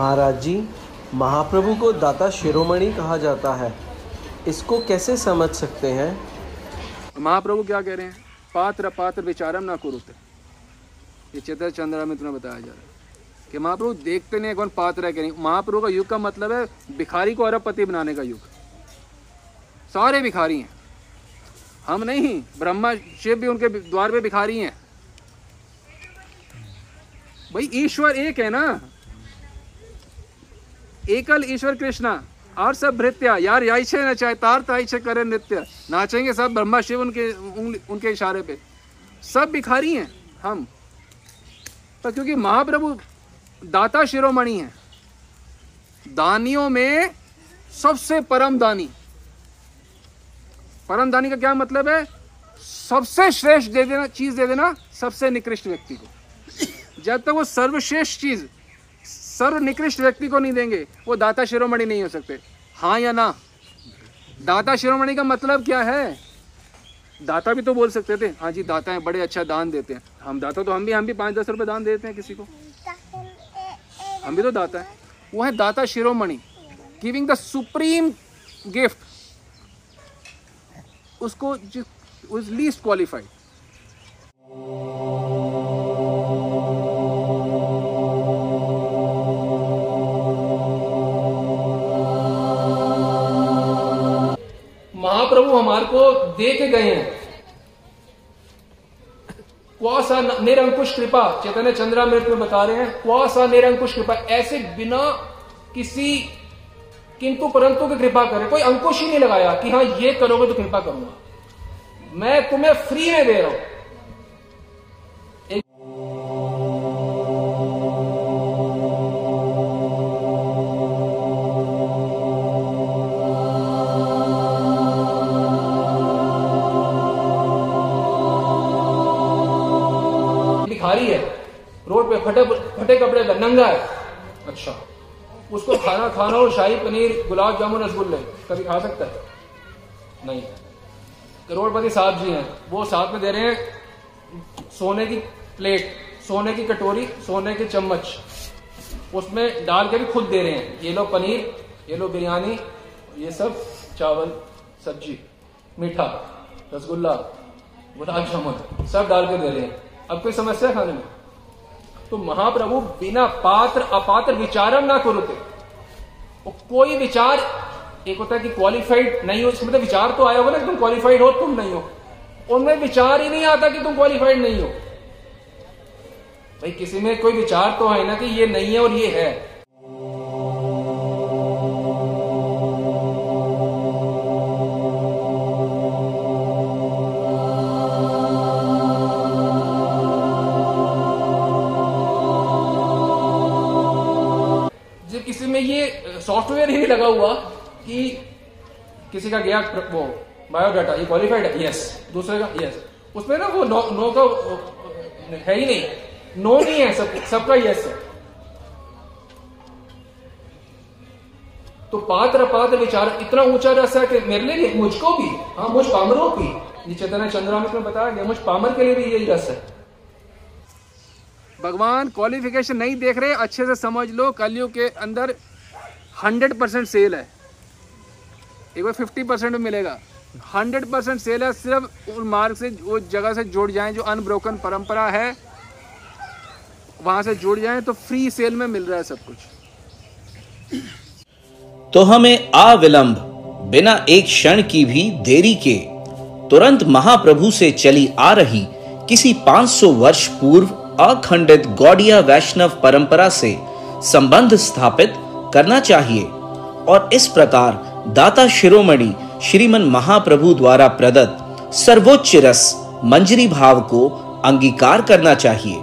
महाराज जी, महाप्रभु को दाता शिरोमणि कहा जाता है। इसको कैसे समझ सकते हैं? महाप्रभु क्या कह रहे हैं? पात्र पात्र विचारम ना कुरुते। ये चैतन्य चंद्रा में तुम्हें बताया जा रहा है कि महाप्रभु देखते नहीं कौन पात्र है कि नहीं। महाप्रभु का युग का मतलब है भिखारी को अरबपति बनाने का युग। सारे भिखारी हैं। हम नहीं, ब्रह्मा, शिव भी उनके द्वार पे भिखारी हैं। भाई, ईश्वर एक है ना? एकल ईश्वर कृष्णा, और सब भृत्या, यार छे न चाहे तार ताई करे नृत्य। नाचेंगे सब ब्रह्मा शिव उनके उनके इशारे पे। सब भिखारी हैं, हम। पर क्योंकि महाप्रभु दाता शिरोमणि हैं, दानियों में सबसे परम दानी। परम दानी का क्या मतलब है? सबसे श्रेष्ठ दे देना, चीज़ दे देना सबसे निकृष्ट व्यक्ति को। जब तक तो वो सर्वश्रेष्ठ चीज़ सर्व निकृष्ट व्यक्ति को नहीं देंगे, वो दाता शिरोमणि नहीं हो सकते। हाँ या ना? दाता शिरोमणि का मतलब क्या है? दाता भी तो बोल सकते थे हाँ जी, दाता है, बड़े अच्छा दान देते हैं। हम दाता तो हम भी हम भी पाँच दस रुपए दान देते हैं किसी को। हम भी तो दाता है। वो है दाता शिरोमणि गिविंग द सुप्रीम गिफ्ट उसको लीस्ट क्वालिफाइड महाप्रभु हमारे को दे के गए हैं। क्वासा निरंकुश कृपा, चैतन्य चंद्रामृत में बता रहे हैं क्वासा निरंकुश कृपा, ऐसे बिना किसी, किंतु परंतु की कृपा करे, कोई अंकुश ही नहीं लगाया कि हाँ ये करोगे तो कृपा करूँगा। मैं तुम्हें फ्री में दे रहा हूँ। भिखारी है। रोड पे फटे फटे कपड़े का, नंगा है। अच्छा। उसको खाना खाना हो शाही पनीर, गुलाब जामुन, रसगुल्ले, कभी खा सकता है? नहीं। करोड़पति साहब जी हैं। वो साथ में दे रहे हैं सोने की प्लेट, सोने की कटोरी, सोने के चम्मच। उसमें डाल के भी खुद दे रहे हैं। ये लो पनीर, ये लो बिरयानी, ये सब चावल, सब्ज़ी, मीठा, रसगुल्ला, गुलाब जामुन, सब डाल के दे रहे हैं। अब कोई समस्या खाने में? तो महाप्रभु बिना पात्र, अपात्र विचारम ना करोते वो कोई विचार, एक होता है कि क्वालिफाइड नहीं हो मतलब विचार तो आया होगा ना तुम क्वालिफाइड हो, तुम नहीं हो। उनमें विचार ही नहीं आता कि तुम क्वालिफाइड नहीं हो। भाई, किसी में कोई विचार तो है ना कि ये नहीं है और ये है। सॉफ्टवेयर ही लगा हुआ कि किसी का गया वो बायोडाटा ये क्वालिफाइड है यस दूसरे का यस उसमें ना वो नो, नो का है ही नहीं. नो नहीं है सब सबका यस है. तो पात्र पात्र विचार इतना ऊँचा रस है कि मेरे लिए मुझको भी हाँ मुझ पामरों की ये चैतन्य चंद्रामित में बताया गया मुझ पामर के लिए भी यही रस है. भगवान क्वालिफिकेशन नहीं देख रहे अच्छे से समझ लो कलयुग के अंदर हंड्रेड परसेंट सेल है। एक बार फिफ्टी परसेंट में मिलेगा। हंड्रेड परसेंट सेल है सिर्फ़ उन मार्ग से उस जगह से जुड़ जाएँ जो अनब्रोकन परंपरा है। वहाँ से जुड़ जाएँ तो फ्री सेल में मिल रहा है सब कुछ। तो हमें अविलंब बिना एक क्षण की भी देरी के, तुरंत महाप्रभु से चली आ रही किसी 500 वर्ष पूर्व अखंडित गौड़िया वैष्णव परंपरा से संबंध स्थापित करना चाहिए और इस प्रकार दाता शिरोमणि श्रीमन महाप्रभु द्वारा प्रदत्त सर्वोच्च रस मंजरी भाव को अंगीकार करना चाहिए